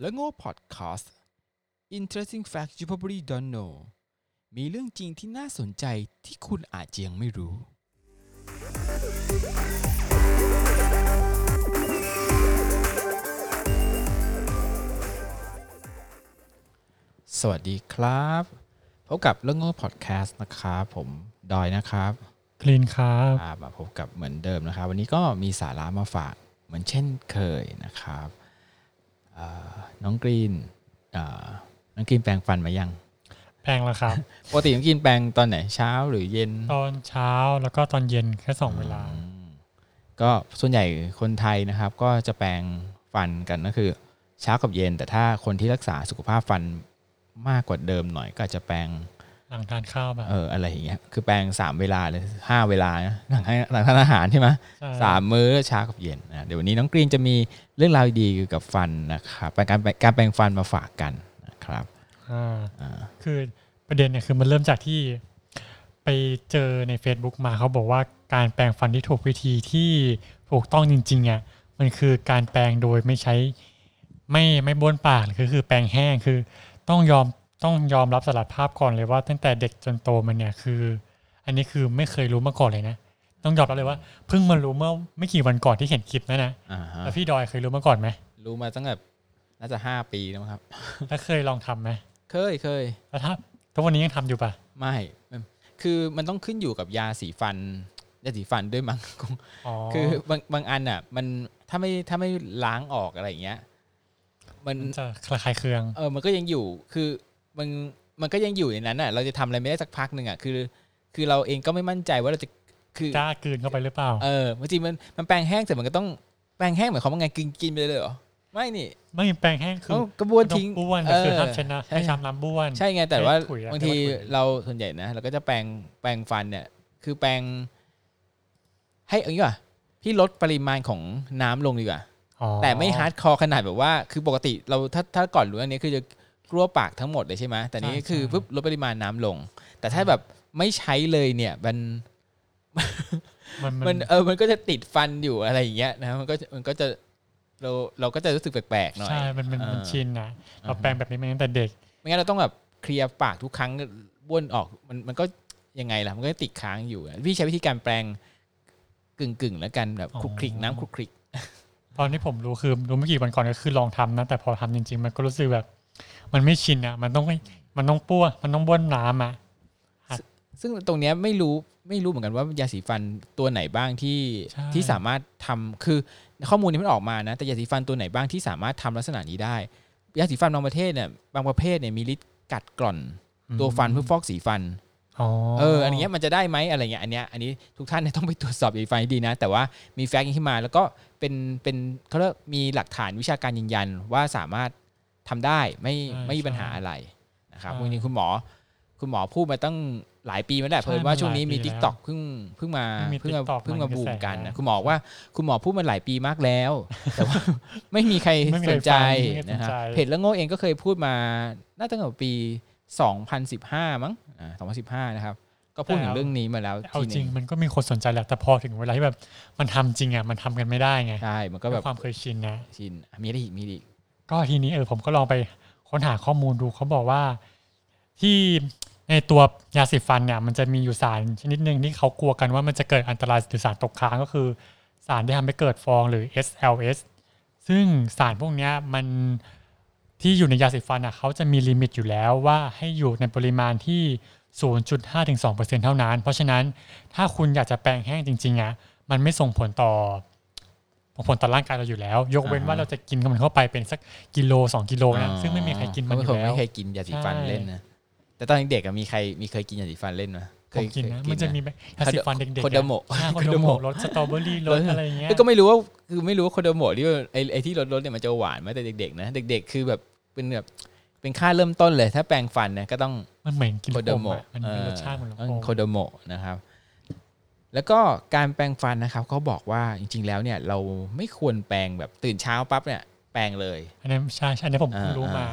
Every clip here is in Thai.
และโง่พอดแคสต์ Interesting Facts You Probably Don't Know มีเรื่องจริงที่น่าสนใจที่คุณอาจจะยังไม่รู้ สวัสดีครับพบกับเรื่องโง่พอดแคสต์นะครับผมดอยนะครับกรีนครับอ่ามาพบกับเหมือนเดิมนะครับ วันนี้ก็มีสาระมาฝากเหมือนเช่นเคยนะครับอ่า น้องกรีนอ่าน้องกรีนแปรงฟันมายังแพงแล้วครับปกติน้องกรีนแปรงตอนไหนเช้าหรือเย็น ตอนเช้าแล้วก็ตอนเย็นแค่สองเวลาอืมก็ส่วนใหญ่คนไทยนะครับ ก็จะแปรงฟันกันก็คือเช้ากับเย็น แต่ถ้าคนที่รักษาสุขภาพฟันมากกว่าเดิมหน่อยก็อาจจะแปรง หลังทานข้าวแบบเอออะไรอย่างเงี้ยคือแปรงสามเวลาเลยห้าเวลานะหลังให้หลังทานอาหารใช่ไหมใช่สามมื้อเช้ากับเย็นนะเดี๋ยววันนี้น้องกรีนจะมีเรื่องราวดีๆเกี่ยวกับฟันนะครับเป็นการการแปรงฟันมาฝากกันนะครับอ่าอ่าคือประเด็นเนี่ยคือมันเริ่มจากที่ไปเจอใน Facebook มาเขาบอกว่าการแปรงฟันที่ถูกวิธีที่ถูกต้องจริงๆอะมันคือการแปรงโดยไม่ใช้ไม่ไม่บ้วนปากคือคือแปรงแห้งคือต้องยอม ต้องยอมรับสารภาพก่อนเลยว่า ตั้งแต่เด็กจนโตมันเนี่ยคือ อันนี้คือไม่เคยรู้มาก่อนเลยนะ ต้องยอมรับเลยว่าเพิ่งมารู้เมื่อไม่กี่วันก่อนที่เห็นคลิปนะนะอ่าฮะแล้วพี่ดอยเคยรู้มาก่อนไหมรู้มาตั้งแต่น่าจะห้าปีแล้วมั้งครับ แล้วเคยลองทำไหมเคยเคยแล้วถ้าทุกวันนี้ยังทำอยู่ปะไม่มันคือมันต้องขึ้นอยู่กับยาสีฟันยาสีฟันด้วยมั้งอ๋อคือบางบางอันอะ มันถ้าไม่ถ้าไม่ล้างออกอะไรอย่างเงี้ย มันมันจะคลายๆเคือง เออ มันก็ยังอยู่ คือ มันมันก็ยังอยู่ในนั้นอะ เราจะทำอะไรไม่ได้สักพักหนึ่งอะคือ คือเราเองก็ไม่มั่นใจว่าเราจะคือกล้ากลืนเข้าไปหรือเปล่าเออบางทีมันมันแปลงแห้งแต่มันก็ต้องแปลงแห้งเหมือนเขามว่าไงกินกินไปเลยเหรอไม่นี่ไม่แปรงแห้งคือเขากระบวนต้องทิ้งบ้วนเออคือห้ามชนะใช่ให้ชามน้ำบ้วน ใช่ไงแต่ว่าถุยอะบางทีแต่ว่าถุยเราส่วนใหญ่นะเราก็จะแปลงแปลงฟันเนี่ย คือแปลง ให้เอางี้ก่อนพี่ลดปริมาณของน้ำลงดีกว่าอ๋อแต่ไม่ hardcore ขนาดแบบว่า คือปกติเราถ้าถ้าก่อนรู้อันนี้คือจะ กลั้วปากทั้งหมดเลยใช่ไหมแต่นี้คือปุ๊บลดปริมาณน้ำลง แต่ถ้าแบบไม่ใช้เลยเนี่ยมันมันมันมันเออมันก็จะติดฟันอยู่อะไรอย่างเงี้ยนะมันก็มันก็จะเราเราก็จะรู้สึกแปลกๆหน่อยใช่มันมันมันเออชินนะเราแปรงแบบนี้มาตั้งแต่เด็กไม่งั้นเราต้องแบบ clear ปากทุกครั้งบ้วนออกมันมันก็ยังไงล่ะมันก็ติดค้างอยู่อะพี่ใช้วิธีการแปลงกึ่งกึ่งๆแล้วกันแบบอ๋อคลุกคลิกน้ำคลุกคลิกตอนที่ผมรู้คือรู้ไม่กี่วันก่อนก็คือลองทำนะแต่พอทำจริง ๆ มันก็รู้สึกแบบ มันไม่ชินอะ มันต้องไม่มันต้องป้วนมันต้องบ้วนน้ำอะซึ่งตรงเนี้ยไม่รู้ไม่รู้เหมือนกันว่ายาสีฟันตัวไหนบ้างที่ใช่ที่สามารถทำคือข้อมูลนี้มันออกมานะ แต่ยาสีฟันตัวไหนบ้างที่สามารถทำลักษณะนี้ได้ ยาสีฟันบางประเทศเนี่ยบางประเภทเนี่ยมีฤทธิ์กัดกร่อน ตัวฟันเพื่อฟอกสีฟันอ๋อเอออันเนี้ยมันจะได้ไหมอะไรเงี้ยอันเนี้ยอันนี้ทุกท่านเนี่ยต้องไปตรวจสอบอีกทีให้ดีนะ แต่ว่ามี fact ขึ้นมา แล้วก็เป็นเป็นเขาเรียกมีหลักฐานวิชาการยืนยันว่าสามารถ ทำได้ไม่ไม่มีปัญหาอะไรนะครับวันนี้คุณหมอ คุณหมอพูดมาตั้งหลายปีมาแล้วเพิ่นว่าช่วงนี้มี TikTok เพิ่งเพิ่งมาเพิ่งมาเพิ่งมาบูมกันนะคุณหมอว่าคุณหมอพูดมาหลายปีมากแล้ว แต่ว่าไม่มีใครสนใจนะครับเพจแล้วโง่เองก็เคยพูดมาน่าจะตั้งแต่ปี 2015 มั้งอ่า2015 นะครับ ก็พูดถึงเรื่องนี้มาแล้วเอาทีจรินึงงมันก็มีคนสนใจแหละแต่พอถึงเวลาที่แบบมันทำจริงอะมันทำกันไม่ได้ไงใช่มันก็ด้แบวยบความเคยชินนะชินมีอะไรอีกมีอะไรอีก ก็ทีนี้เออผมก็ลองไปค้นหาข้อมูลดูเขาบอกว่าที่ในตัวยาสีฟันเนี่ยมันจะมีอยู่สารชนิดหนึ่งที่เขากลัวกันว่ามันจะเกิดอันตรายหรือสารตกค้างก็คือสารที่ทำให้เกิดฟองหรือ SLS ซึ่งสารพวกนี้มันที่อยู่ในยาสีฟันอะเขาจะมีลิมิตอยู่แล้วว่าให้อยู่ในปริมาณที่ 0.5ถึง2%เท่านั้น เพราะฉะนั้นถ้าคุณอยากจะแปรงแห้งจริงๆอะมันไม่ส่งผลต่อ ผลต่อร่างกายเราอยู่แล้ว ยกเว้นอ่าฮะว่าเราจะกินมันเข้าไปเป็นสักกิโลสองกิโลนะซึ่งไม่มีใครกินมันอยู่ผมแล้วไม่เคยกินยาสีฟันใช่เล่นนะแต่ตอนเด็กๆอะมีใครมีเคยกินยาสีฟันเล่นไหมผมเคยกินนะเคยมันจะมีแบบยาสีฟันเด็กๆโคโดโมะใช่โคโดโมะโมะรสสตรอเบอรี่รสอะไรอย่างเงี้ยก็ไม่รู้ว่าคือไม่รู้ว่าโคโดโมะที่ว่าไอไอที่รสรสเนี่ยมันจะหวานไหมแต่เด็กๆนะเด็ก ๆ คือแบบเป็นแบบเป็นค่าเริ่มต้นเลย ถ้าแปรงฟันเนี่ยก็ต้องมันเหมือนกินลูกอมโคโดโมะอะมันเป็นรสชาติเหมือนลูกอมโคโดโมะนะครับ แล้วก็การแปรงฟันนะครับเขาบอกว่าจริง ๆ แล้วเนี่ยเราไม่ควรแปรงแบบตื่นเช้าปั๊บเนี่ยแปรงเลยอันนี้ใช่ใช่อันนี้ผมเพิ่งรู้มา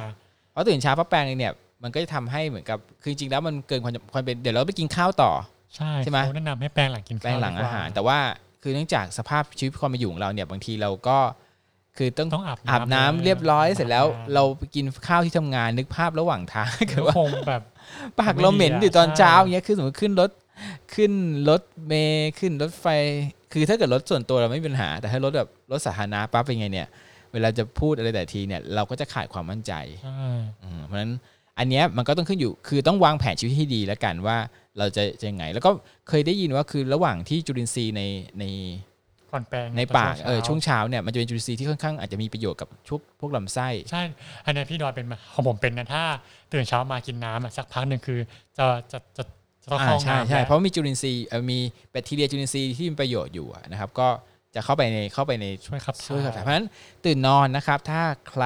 เพราะตื่นเช้าปั๊บแปรงเนี่ยมันก็จะทำให้เหมือนกับคือจริงๆแล้วมันเกินความความเป็นเดี๋ยวเราไปกินข้าวต่อใช่ใช่ไหมเขาแนะนำให้แปรงหลังกินแปรงข้าวหลังดีกว่อาหาร แต่ว่าคือเนื่องจากสภาพชีวิตความเป็นอยู่ของเราเนี่ยบางทีเราก็คือต้องต้องอาบอาบน้ำเรียบร้อยเสร็จแล้ว เราไปกินข้าวที่ทำงานนึกภาพระหว่างทางเกิดว่าคงแบบปากเราเหม็นอยู่ตอนเช้าอย่างเงี้ยคือสมมติขึ้นรถ ขึ้นรถเมย์ขึ้นรถไฟ คือถ้าเกิดรถส่วนตัวเราไม่มีปัญหา แต่ถ้ารถแบบรถสาธารณะปั๊บเป็นไงเนี่ย เวลาจะพูดอะไรแต่ทีเนี่ยเราก็จะขาดความมั่นใจเพราะฉะนั้นอันเนี้ยมันก็ต้องขึ้นอยู่ คือต้องวางแผนชีวิตให้ดีแล้วกันว่าเราจะจะยังไง แล้วก็เคยได้ยินว่าคือระหว่างที่จุลินทรีย์ในในก่อนแปลงในปากเออช่วงเช้าเนี่ยมันจะเป็นจุลินทรีย์ที่ค่อนข้างอาจจะมีประโยชน์กับชุกพวกลำไส้ใช่อันนี้พี่ดอยเป็นของผมเป็นนะถ้า ตื่นเช้ามากินน้ำสักพักหนึ่งคือจะจะจะ จะต้องเข้าใช่ใช่เพราะมีจุลินทรีย์มีแบคทีเรียจุลินทรีย์ที่มีประโยชน์อยู่นะครับ ก็จะเข้าไปในเข้าไปในช่วยขับช่วยขับเพราะฉะนั้นตื่นนอนนะครับ ถ้าใคร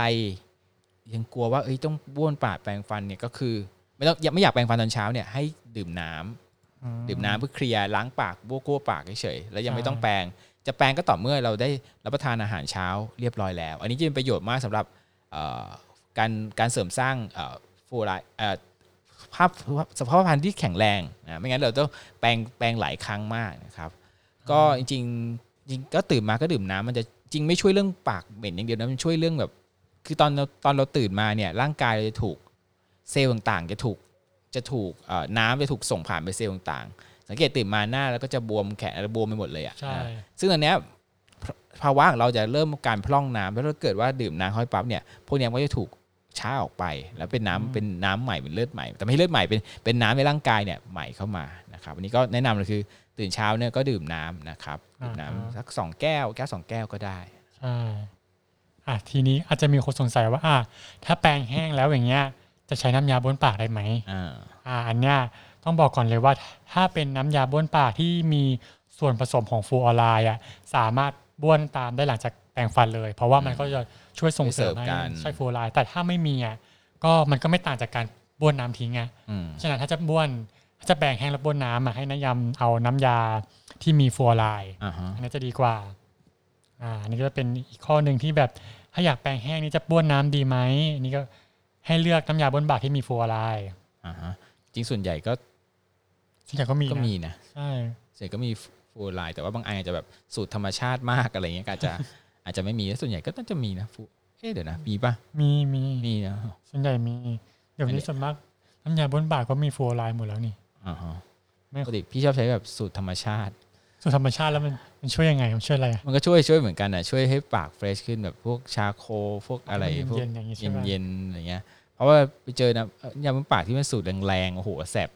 ยังกลัวว่าเอ้ยต้องบ้วนปากแปรงฟันเนี่ยก็คือ ไม่ต้องไม่อยากแปรงฟันตอนเช้าเนี่ยให้ดื่มน้ำดื่มน้ำเพื่อเคลียร์ล้างปากบ้วกั้วปากเฉยๆแล้วยังไม่ต้องแปรงจะแปรงก็ต่อเมื่อเราได้รับประทานอาหารเช้าเรียบร้อยแล้ว อันนี้จะเป็นประโยชน์มากสำหรับการการเสริมสร้างฟูไล ภาพสภาพพันธุ์ที่แข็งแรงนะไม่งั้นเราต้องแปรงแปรงหลายครั้งมากนะครับ ก็จริงๆจริงก็ตื่นมาก็ดื่มน้ำมันจะจริงไม่ช่วยเรื่องปากเหม็นอย่างเดียวนะมันช่วยเรื่องแบบ คือตอนเราตอนเราตื่นมาเนี่ยร่างกายเราจะถูกเซลล์ต่างๆ จะถูกจะถูกน้ำจะถูกส่งผ่านไปเซลล์ต่างๆ สังเกตตื่นมาหน้าแล้วก็จะบวมแขนบวมไปหมดเลยอะซึ่งอันเนี้ยภาวะเราจะเริ่มการพร่องน้ำแล้วถ้าเกิดว่าดื่มน้ำค่อยปั๊บเนี่ยพวกนี้ก็จะถูก ช้าออกไป แล้วเป็นน้ำเป็นน้ำใหม่เป็นเลือดใหม่ แต่ไม่เลือดใหม่เป็นเป็นน้ำในร่างกายเนี่ยใหม่เข้ามานะครับอันนี้ก็แนะนำเลยคือตื่นเช้าเนี่ยก็ดื่มน้ำนะครับดื่มน้ำสักสองแก้วแก้วสองแก้วก็ได้ใช่อะทีนี้อาจจะมีคนสงสัยว่าอะถ้าแปรงแห้งแล้วอย่างเงี้ยจะใช้น้ำยาบ้วนปากได้ไหมอ่าอ่าอันเนี้ยต้องบอกก่อนเลยว่า ถ้าเป็นน้ำยาบ้วนปากที่มีส่วนผสมของฟูออไลน์อะสามารถบ้วนตามได้หลังจากแปรงฟันเลย เพราะว่ามันก็จะช่วยส่งเสริมให้ใช้ฟูออไลน์แต่ถ้าไม่มีอะก็มันก็ไม่ต่างจากการบ้วนน้ำทิ้งไงฉะนั้นถ้าจะบ้วนถ้าจะแปรงแห้งแล้วบ้วนน้ำอะให้แนะนำเอาน้ำยาที่มีฟูออไลน์อันนี้จะดีกว่าอ่าอันนี้ก็เป็นอีกข้อหนึ่งที่แบบถ้าอยากแปรงแห้งนี่จะบ้วนน้ำดีไหมอันนี้ก็ให้เลือกน้ำยาบนบากที่มีฟูออไลน์อ่าฮะจริงส่วนใหญ่ก็ส่วนใหญ่ก็มีก็มีนะใช่ส่วนใหญ่ก็มีฟูออไลน์แต่ว่าบางอันอาจจะแบบสูตรธรรมชาติมากอะไรเงี้ยอาจจะ อาจจะไม่มีส่วนใหญ่ก็น่าจะมีนะฟูเอ๊เดี๋ยวนะมีปะมีมีมีนะส่วนใหญ่มีเดี๋ยวนี้ส่วนมากน้ำยาบนบากก็มีฟูออไลน์หมดแล้วนี่อ่าฮะปกติพี่ชอบใช้แบบสูตรธรรมชาติ สูตรธรรมชาติแล้วมันมันช่วยยังไงมันช่วยอะไรมันก็ช่วยช่วยเหมือนกันนะช่วยให้ปากเฟรชขึ้นแบบพวกชาโคพวกอะไรพวกเย็นเย็นอะไรเงี้ยเพราะว่าไปเจอนะยาบนปากที่มันสูตรแรงๆโอ้โหแสบ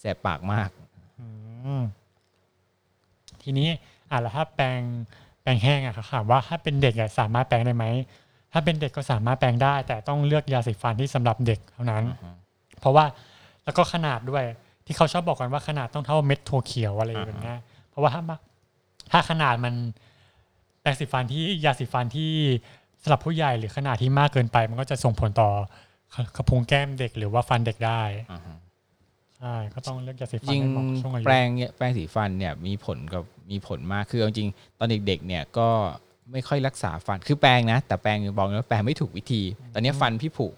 แสบปากมากทีนี้อะแล้วถ้าแปรง แปรงแห้งอะถามว่าถ้าเป็นเด็กสามารถแปรงได้ไหมถ้าเป็นเด็กก็สามารถแปรงได้ แต่ต้องเลือกยาสีฟันที่สำหรับเด็กเท่านั้น เพราะว่าแล้วก็ขนาดด้วยที่เขาชอบบอกกันว่าขนาดต้องเท่าเม็ดถั่วเขียวอะไรแบบนี้เพราะว่าถ้าถ้าขนาดมันแปรงสีฟันที่ยาสีฟันที่สำหรับผู้ใหญ่หรือขนาดที่มากเกินไป มันก็จะส่งผลต่อกระพุ้งแก้มเด็กหรือว่าฟันเด็กได้ ใช่ก็ต้องเลือกยาสีฟันให้เหมาะช่วงอายุแปรงเนี่ยแปรงสีฟันเนี่ยมีผลกับมีผลมากคือจริงตอนเด็กๆเนี่ยก็ไม่ค่อยรักษาฟันคือแปรงนะ แต่แปรงบอกเลยว่าแปรงไม่ถูกวิธี ตอนนี้ฟันพี่ผุ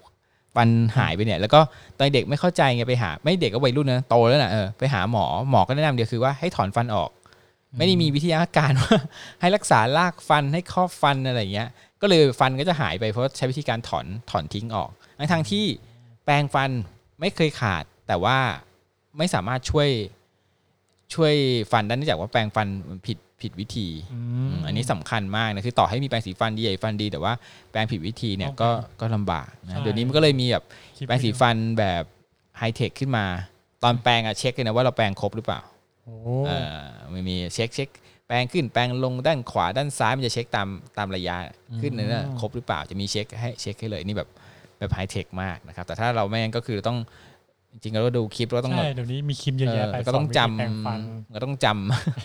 ฟันหายไปเนี่ย แล้วก็ตอนเด็กไม่เข้าใจไงไปหา ไม่เด็กก็วัยรุ่นนะโตแล้วนะเออไปหาหมอหมอก็แนะนำเดียวคือว่าให้ถอนฟันออก ไม่ได้มีวิทยาการว่า ให้รักษารากฟันให้ครอบฟันอะไรเงี้ย ก็เลยฟันก็จะหายไปเพราะใช้วิธีการถอนถอนทิ้งออกทั้งทางที่แปรงฟันไม่เคยขาดแต่ว่า ไม่สามารถช่วยช่วยฟันได้เนื่องจากว่าแปรงฟันผิดผิดวิธี อันนี้สำคัญมากนะคือต่อให้มีแปรงสีฟันดียาสีฟันดี แต่ว่าแปรงผิดวิธีเนี่ยก็ก็ลำบากนะเดี๋ยวนี้มันก็เลยมีแบบแปรงสีฟันแบบไฮเทคขึ้นมา ตอนแปรงอะเช็คเลยนะว่าเราแปรงครบหรือเปล่าเออไม่มีเช็คเช็คแปรงขึ้นแปรงลงด้านขวาด้านซ้ายมันจะเช็คตามตามระยะขึ้นนะครบหรือเปล่าจะมีเช็คให้เช็คให้เลยนี่แบบแบบไฮเทคมากนะครับแต่ถ้าเราไม่งั้นก็คือต้อง จริงๆเราดูคลิปเราต้องใช่เดี๋ยวนี้มีคลิปเยอะแยะไปก็ต้องจำก็ต้องจ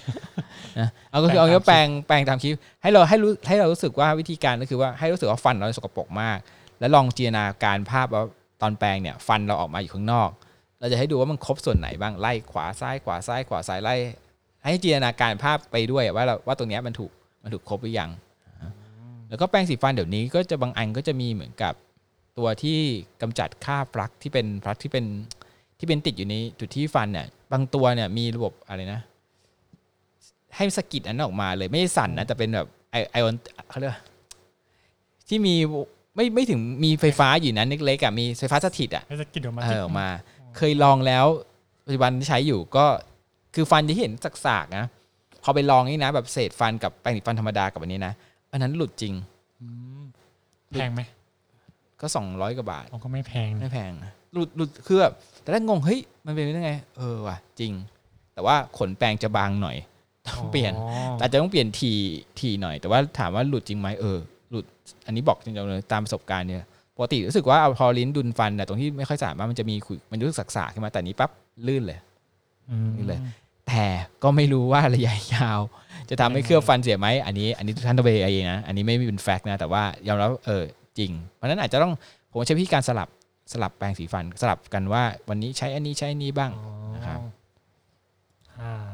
ำนะเอาก็คือเอาเงี้ยแปลงแปลงตามคลิป ให้เราให้รู้ให้เรารู้สึกว่าวิธีการก็คือว่าให้รู้สึกว่าฟันเราสกปรกมาก แล้วลองจินตนาการภาพว่าตอนแปลงเนี่ย ฟันเราออกมาอยู่ข้างนอก เราจะให้ดูว่ามันครบส่วนไหนบ้างไล่ขวาซ้ายขวาซ้ายขวาซ้ายไล่ ให้จินตนาการภาพไปด้วยว่าเราว่าตรงนี้มันถูกมันถูกครบหรือยังแล้วก็แปรงสีฟันเดี๋ยวนี้ก็จะบางอันก็จะมีเหมือนกับตัวที่กำจัดค่าปลั๊กที่เป็นปลั๊กที่เป็น ที่เป็นติดอยู่ในจุดที่ฟันเนี่ยบางตัวเนี่ยมีระบบอะไรนะ ให้สกิดอันนั้นออกมาเลยไม่ใช่สั่นนะแต่เป็นแบบไอไอออนเขาเรียกที่มีไม่ไม่ถึงมีไฟฟ้าอยู่นั้นเล็กๆอะมีไฟฟ้าสถิตอะแล้วจะกินออกมาเออออกมา เคยลองแล้วปัจจุบันที่ใช้อยู่ก็คือฟันที่เห็นสากๆนะพอไปลองนี่นะ แบบเศษฟันกับแปรงสีฟันธรรมดากับอันนี้นะอันนั้นหลุดจริงอืมแพงไหมก็สองร้อยกว่าบาทเราก็ไม่แพงนะไม่แพงนะ หลุดหลุดคือแบบแต่แรกงงเฮ้ยมันเป็นไปได้ไง เออว่ะจริง แต่ว่าขนแปรงจะบางหน่อยต้องเปลี่ยนอ๋ออาจจะต้องเปลี่ยนทีทีหน่อย แต่ว่าถามว่าหลุดจริงไหมเออหลุดอันนี้บอกจริงๆเลยตามประสบการณ์เนี่ยปกติรู้สึกว่าเอาพอลิ้นดุนฟันแต่ตรงที่ไม่ค่อยสามารถมันจะมีขุยมันรู้สึกสักๆขึ้นมาแต่นี้ปั๊บลื่นเลยอืมนี่เลย แต่ก็ไม่รู้ว่าระยะยาว จะทำให้เคลือบฟันเสียไหมอันนี้อันนี้ทุกท่านต้องไปเองนะอันนี้ไม่เป็นแฟกต์นะแต่ว่ายอมรับเออจริง เพราะฉะนั้นอาจจะต้องผมใช้วิธีการสลับ สลับแปรงสีฟันสลับกันว่า วันนี้ใช้อันนี้ใช้อันนี้บ้างอ๋อนะครับอ่า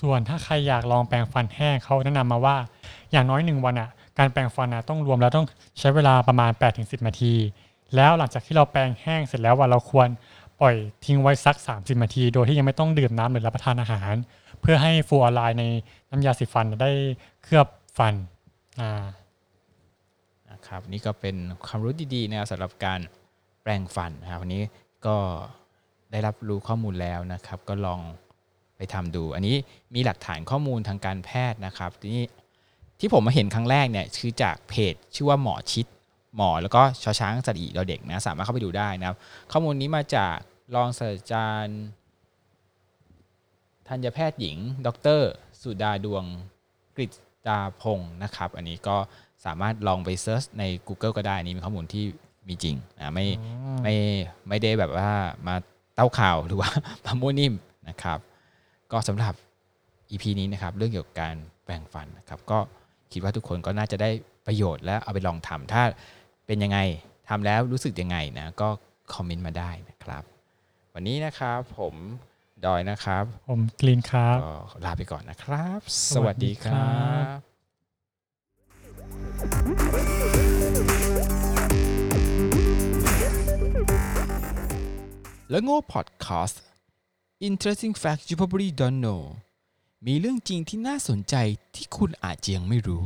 ส่วนถ้าใครอยากลองแปรงฟันแห้งเขาแนะนำมาว่า อย่างน้อยหนึ่งวันอะ การแปรงฟันอะต้องรวมแล้วต้องใช้เวลาประมาณ8-10นาที แล้วหลังจากที่เราแปรงแห้งเสร็จแล้วว่าเราควรปล่อยทิ้งไว้สัก 30นาที โดยที่ยังไม่ต้องดื่มน้ำหรือรับประทานอาหาร เพื่อให้ฟลูออไรด์ในน้ำยาสีฟันได้เคลือบฟันอ่านะครับนี่ก็เป็นความรู้ดีๆนะครับสำหรับการแปรงฟันนะครับวันนี้ก็ได้รับรู้ข้อมูลแล้วนะครับ ก็ลองไปทำดู อันนี้มีหลักฐานข้อมูลทางการแพทย์นะครับทีนี้ที่ผมมาเห็นครั้งแรกเนี่ยคือจากเพจชื่อว่าหมอชิดหมอแล้วก็ชอช้างสระอีเราเด็กนะสามารถเข้าไปดูได้นะครับ ข้อมูลนี้มาจากรองศาสตราจารย์ธัญแพทย์หญิง ดร สุดาดวงกฤษดาพงศ์นะครับ อันนี้ก็สามารถลองไปเซิร์ชใน Google ก็ได้อนนี้เป็นข้อมูลที่ มีจริงนะไม่ไม่ไม่ได้แบบว่ามาเต้าข่าวหรือว่ามามั่วนิ่มนะครับ ก็สำหรับ EP นี้นะครับเรื่องเกี่ยวกับการแปรงฟันนะครับก็คิดว่าทุกคนก็น่าจะได้ประโยชน์และเอาไปลองทำถ้าเป็นยังไงทำแล้วรู้สึกยังไงนะก็คอมเมนต์มาได้นะครับ วันนี้นะครับผมดอยนะครับ ผมกรีนครับก็ลาไปก่อนนะครับสสวัวัสสดีดีคครัรับ แล้วโง่พอดแคสต์ Interesting Facts You Probably Don't Know มีเรื่องจริงที่น่าสนใจที่คุณอาจยังไม่รู้